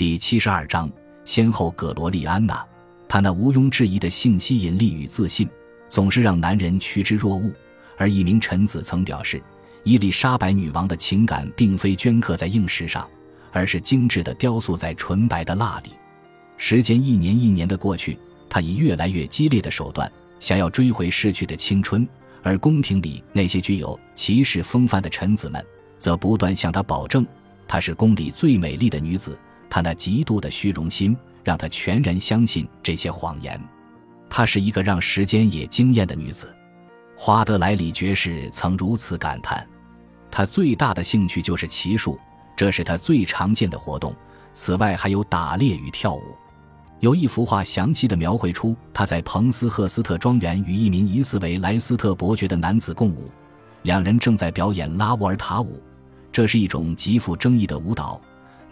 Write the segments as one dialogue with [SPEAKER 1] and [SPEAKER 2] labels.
[SPEAKER 1] 第七十二章，先后葛罗丽安娜，她那毋庸置疑的性吸引力与自信，总是让男人趋之若鹜。而一名臣子曾表示，伊丽莎白女王的情感并非镌刻在硬石上，而是精致的雕塑在纯白的蜡里。时间一年一年的过去，她以越来越激烈的手段想要追回逝去的青春，而宫廷里那些具有骑士风范的臣子们，则不断向她保证，她是宫里最美丽的女子。他那极度的虚荣心让他全然相信这些谎言。她是一个让时间也惊艳的女子。华德莱里爵士曾如此感叹：“他最大的兴趣就是骑术，这是他最常见的活动。此外，还有打猎与跳舞。有一幅画详细的描绘出他在彭斯赫斯特庄园与一名疑似为莱斯特伯爵的男子共舞，两人正在表演拉沃尔塔舞，这是一种极富争议的舞蹈。”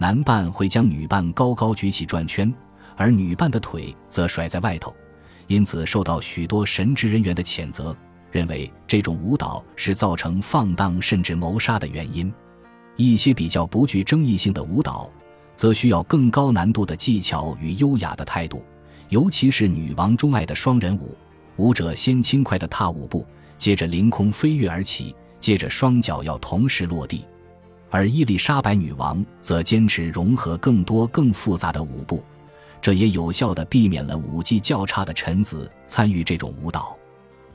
[SPEAKER 1] 男伴会将女伴高高举起转圈，而女伴的腿则甩在外头，因此受到许多神职人员的谴责，认为这种舞蹈是造成放荡甚至谋杀的原因。一些比较不具争议性的舞蹈，则需要更高难度的技巧与优雅的态度，尤其是女王钟爱的双人舞。舞者先轻快地踏舞步，接着凌空飞跃而起，接着双脚要同时落地。而伊丽莎白女王则坚持融合更多更复杂的舞步，这也有效地避免了舞技较差的臣子参与这种舞蹈。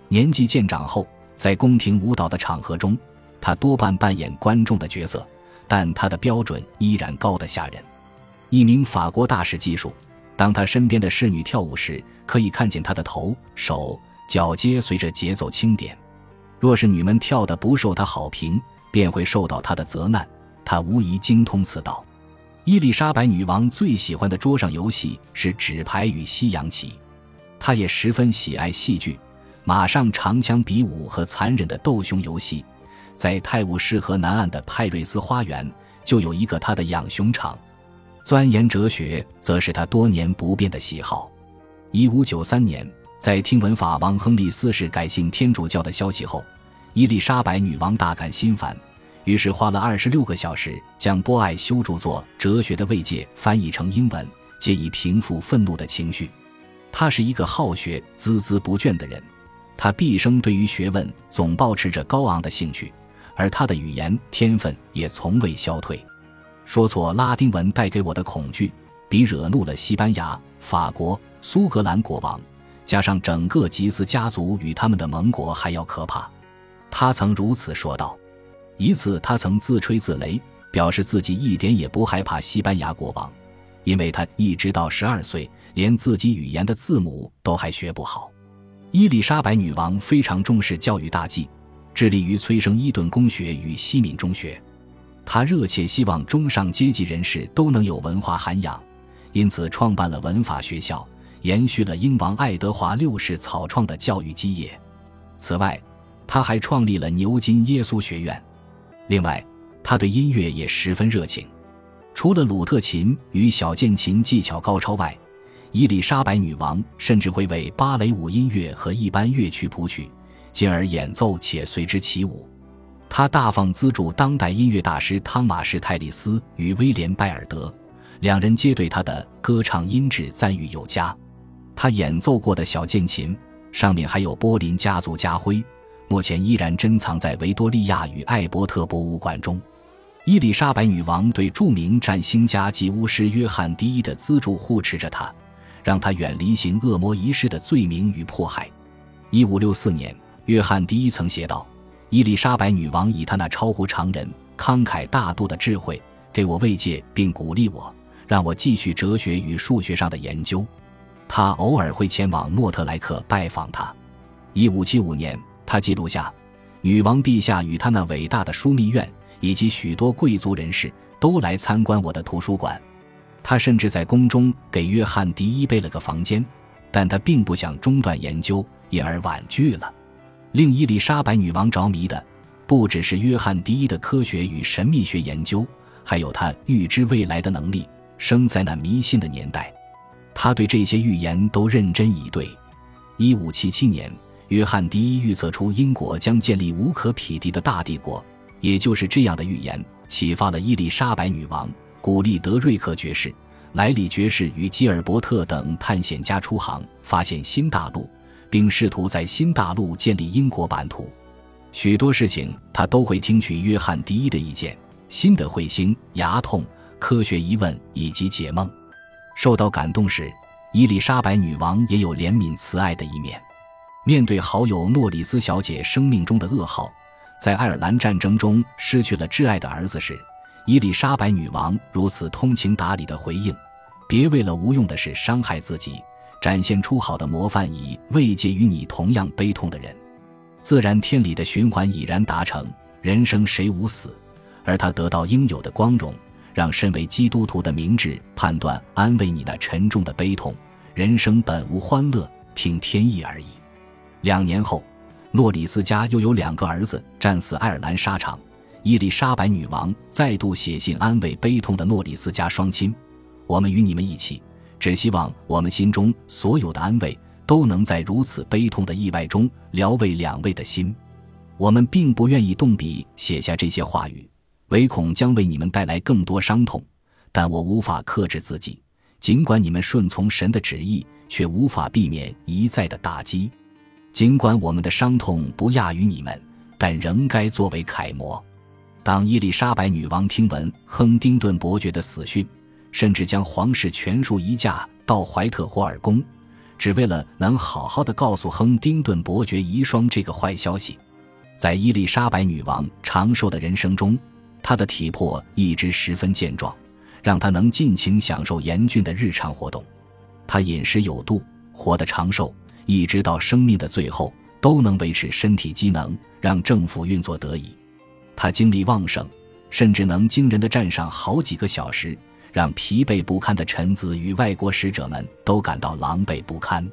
[SPEAKER 1] 年纪渐长后，在宫廷舞蹈的场合中，她多半扮演观众的角色，但她的标准依然高得吓人。一名法国大使记述，当他身边的侍女跳舞时，可以看见她的头、手、脚皆随着节奏轻点。若是女们跳得不受他好评，便会受到他的责难。他无疑精通此道。伊丽莎白女王最喜欢的桌上游戏是纸牌与西洋棋，她也十分喜爱戏剧、马上长枪比武和残忍的斗熊游戏。在泰晤士河南岸的派瑞斯花园就有一个他的养熊场。钻研哲学则是他多年不变的喜好。一五九三年，在听闻法王亨利四世改信天主教的消息后。伊丽莎白女王大感心烦，于是花了二十六个小时将波爱修著作《哲学的慰藉》翻译成英文，借以平复愤怒的情绪。他是一个好学、孜孜不倦的人，他毕生对于学问总保持着高昂的兴趣，而他的语言天分也从未消退。说错拉丁文带给我的恐惧，比惹怒了西班牙、法国、苏格兰国王，加上整个吉斯家族与他们的盟国还要可怕。他曾如此说道。一次，他曾自吹自擂，表示自己一点也不害怕西班牙国王，因为他一直到十二岁，连自己语言的字母都还学不好。伊丽莎白女王非常重视教育大计，致力于催生伊顿公学与西敏中学。她热切希望中上阶级人士都能有文化涵养，因此创办了文法学校，延续了英王爱德华六世草创的教育基业。此外，他还创立了牛津耶稣学院。另外，他对音乐也十分热情。除了鲁特琴与小键琴技巧高超外，伊丽莎白女王甚至会为芭蕾舞音乐和一般乐曲谱曲，进而演奏且随之起舞。他大方资助当代音乐大师汤马士·泰利斯与威廉·拜尔德，两人皆对他的歌唱音质赞誉有加。他演奏过的小键琴上面还有波林家族家徽。目前依然珍藏在维多利亚与艾伯特博物馆中。伊丽莎白女王对著名占星家及巫师约翰第一的资助护持着他，让他远离行恶魔仪式的罪名与迫害。一五六四年，约翰第一曾写道：“伊丽莎白女王以她那超乎常人、慷慨大度的智慧，给我慰藉并鼓励我，让我继续哲学与数学上的研究。她偶尔会前往莫特莱克拜访他。”一五七五年。他记录下，女王陛下与他那伟大的枢密院以及许多贵族人士都来参观我的图书馆。他甚至在宫中给约翰第一备了个房间，但他并不想中断研究，因而婉拒了。令伊丽莎白女王着迷的，不只是约翰第一的科学与神秘学研究，还有他预知未来的能力。生在那迷信的年代，他对这些预言都认真以对。一五七七年。约翰第一预测出英国将建立无可匹敌的大帝国，也就是这样的预言启发了伊丽莎白女王，鼓励德瑞克爵士、莱里爵士与基尔伯特等探险家出航，发现新大陆，并试图在新大陆建立英国版图。许多事情他都会听取约翰第一的意见。新的彗星、牙痛、科学疑问以及解梦。受到感动时，伊丽莎白女王也有怜悯慈爱的一面。面对好友诺里斯小姐生命中的噩耗，在爱尔兰战争中失去了挚爱的儿子时，伊丽莎白女王如此通情达理的回应：“别为了无用的事伤害自己，展现出好的模范，以慰藉与你同样悲痛的人。自然天理的循环已然达成，人生谁无死？而他得到应有的光荣，让身为基督徒的明智判断安慰你那沉重的悲痛。人生本无欢乐，听天意而已。”两年后，诺里斯家又有两个儿子战死爱尔兰沙场。伊丽莎白女王再度写信安慰悲痛的诺里斯家双亲：“我们与你们一起，只希望我们心中所有的安慰都能在如此悲痛的意外中疗慰两位的心。我们并不愿意动笔写下这些话语，唯恐将为你们带来更多伤痛。但我无法克制自己，尽管你们顺从神的旨意，却无法避免一再的打击。尽管我们的伤痛不亚于你们，但仍该作为楷模。”当伊丽莎白女王听闻亨丁顿伯爵的死讯，甚至将皇室全数移驾到怀特霍尔宫，只为了能好好的告诉亨丁顿伯爵遗孀这个坏消息。在伊丽莎白女王长寿的人生中，她的体魄一直十分健壮，让她能尽情享受严峻的日常活动。她饮食有度，活得长寿，一直到生命的最后都能维持身体机能，让政府运作得以。他精力旺盛，甚至能惊人的站上好几个小时，让疲惫不堪的臣子与外国使者们都感到狼狈不堪。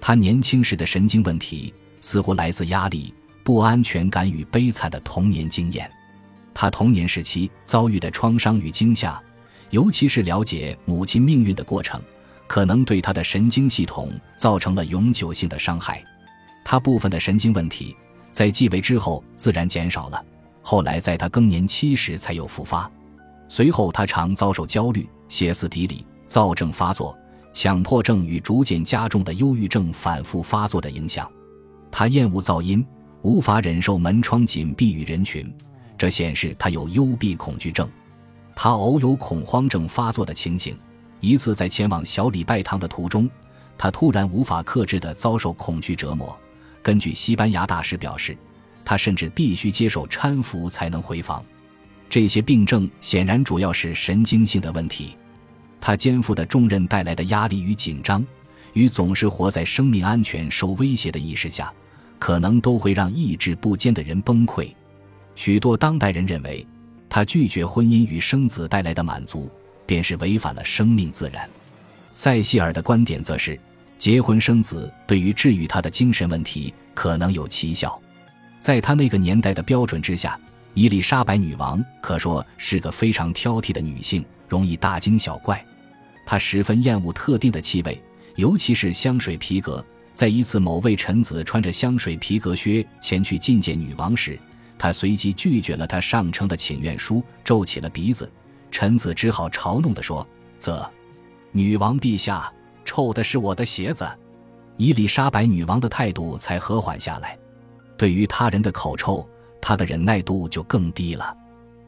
[SPEAKER 1] 他年轻时的神经问题似乎来自压力、不安全感与悲惨的童年经验。他童年时期遭遇的创伤与惊吓，尤其是了解母亲命运的过程，可能对他的神经系统造成了永久性的伤害。他部分的神经问题在继位之后自然减少了。后来，在他更年期时才又复发。随后，他常遭受焦虑、歇斯底里、躁症发作、强迫症与逐渐加重的忧郁症反复发作的影响。他厌恶噪音，无法忍受门窗紧闭与人群，这显示他有幽闭恐惧症。他偶有恐慌症发作的情形。一次在前往小礼拜堂的途中，他突然无法克制地遭受恐惧折磨。根据西班牙大使表示。他甚至必须接受搀扶才能回房，这些病症显然主要是神经性的问题。他肩负的重任带来的压力与紧张，与总是活在生命安全受威胁的意识下，可能都会让意志不坚的人崩溃。许多当代人认为，他拒绝婚姻与生子带来的满足，便是违反了生命自然。塞西尔的观点则是，结婚生子对于治愈他的精神问题可能有奇效。在他那个年代的标准之下，伊丽莎白女王可说是个非常挑剔的女性，容易大惊小怪。她十分厌恶特定的气味，尤其是香水皮革。在一次某位臣子穿着香水皮革靴前去觐见女王时，她随即拒绝了他上呈的请愿书，皱起了鼻子。臣子只好嘲弄地说：“啧，女王陛下，臭的是我的鞋子。”伊丽莎白女王的态度才和缓下来。对于他人的口臭，他的忍耐度就更低了。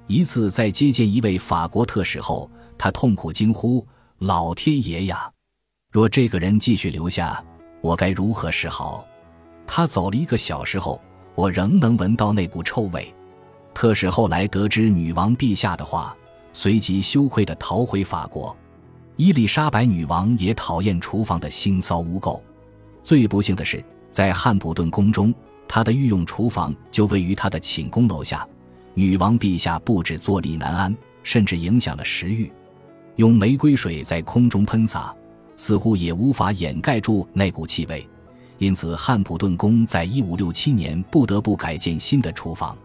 [SPEAKER 1] 一次在接见一位法国特使后，他痛苦惊呼：“老天爷呀！若这个人继续留下，我该如何是好？”他走了一个小时后，我仍能闻到那股臭味。特使后来得知女王陛下的话，随即羞愧地逃回法国。伊丽莎白女王也讨厌厨房的腥骚污垢。最不幸的是，在汉普顿宫中。她的御用厨房就位于她的寝宫楼下，女王陛下不止坐立难安，甚至影响了食欲。用玫瑰水在空中喷洒，似乎也无法掩盖住那股气味。因此，汉普顿宫在一五六七年不得不改建新的厨房，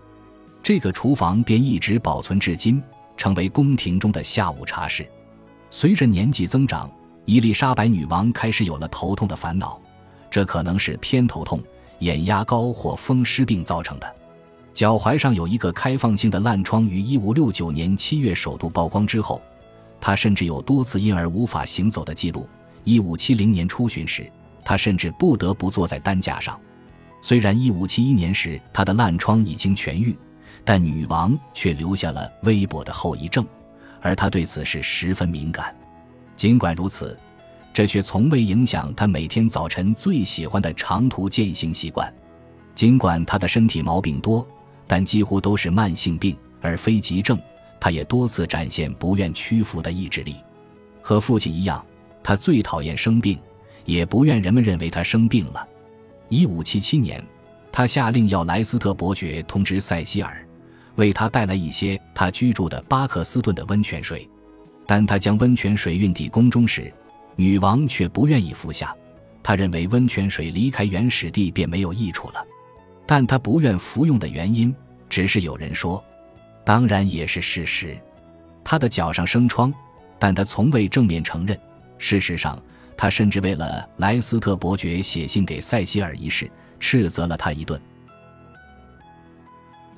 [SPEAKER 1] 这个厨房便一直保存至今，成为宫廷中的下午茶室。随着年纪增长，伊丽莎白女王开始有了头痛的烦恼，这可能是偏头痛。眼压高或风湿病造成的，脚踝上有一个开放性的烂疮，于1569年7月首度曝光之后，他甚至有多次因而无法行走的记录。一五七零年初巡时，他甚至不得不坐在担架上。虽然一五七一年时他的烂疮已经痊愈，但女王却留下了微薄的后遗症，而他对此事十分敏感。尽管如此，这却从未影响他每天早晨最喜欢的长途践行习惯。尽管他的身体毛病多，但几乎都是慢性病而非急症。他也多次展现不愿屈服的意志力。和父亲一样，他最讨厌生病，也不愿人们认为他生病了。一五七七年，他下令要莱斯特伯爵通知塞西尔，为他带来一些他居住的巴克斯顿的温泉水。但他将温泉水运抵宫中时，女王却不愿意服下。他认为温泉水离开原始地便没有益处了。但他不愿服用的原因，只是有人说，当然也是事实。他的脚上生疮，但他从未正面承认。事实上。他甚至为了莱斯特伯爵写信给塞西尔一事，斥责了他一顿。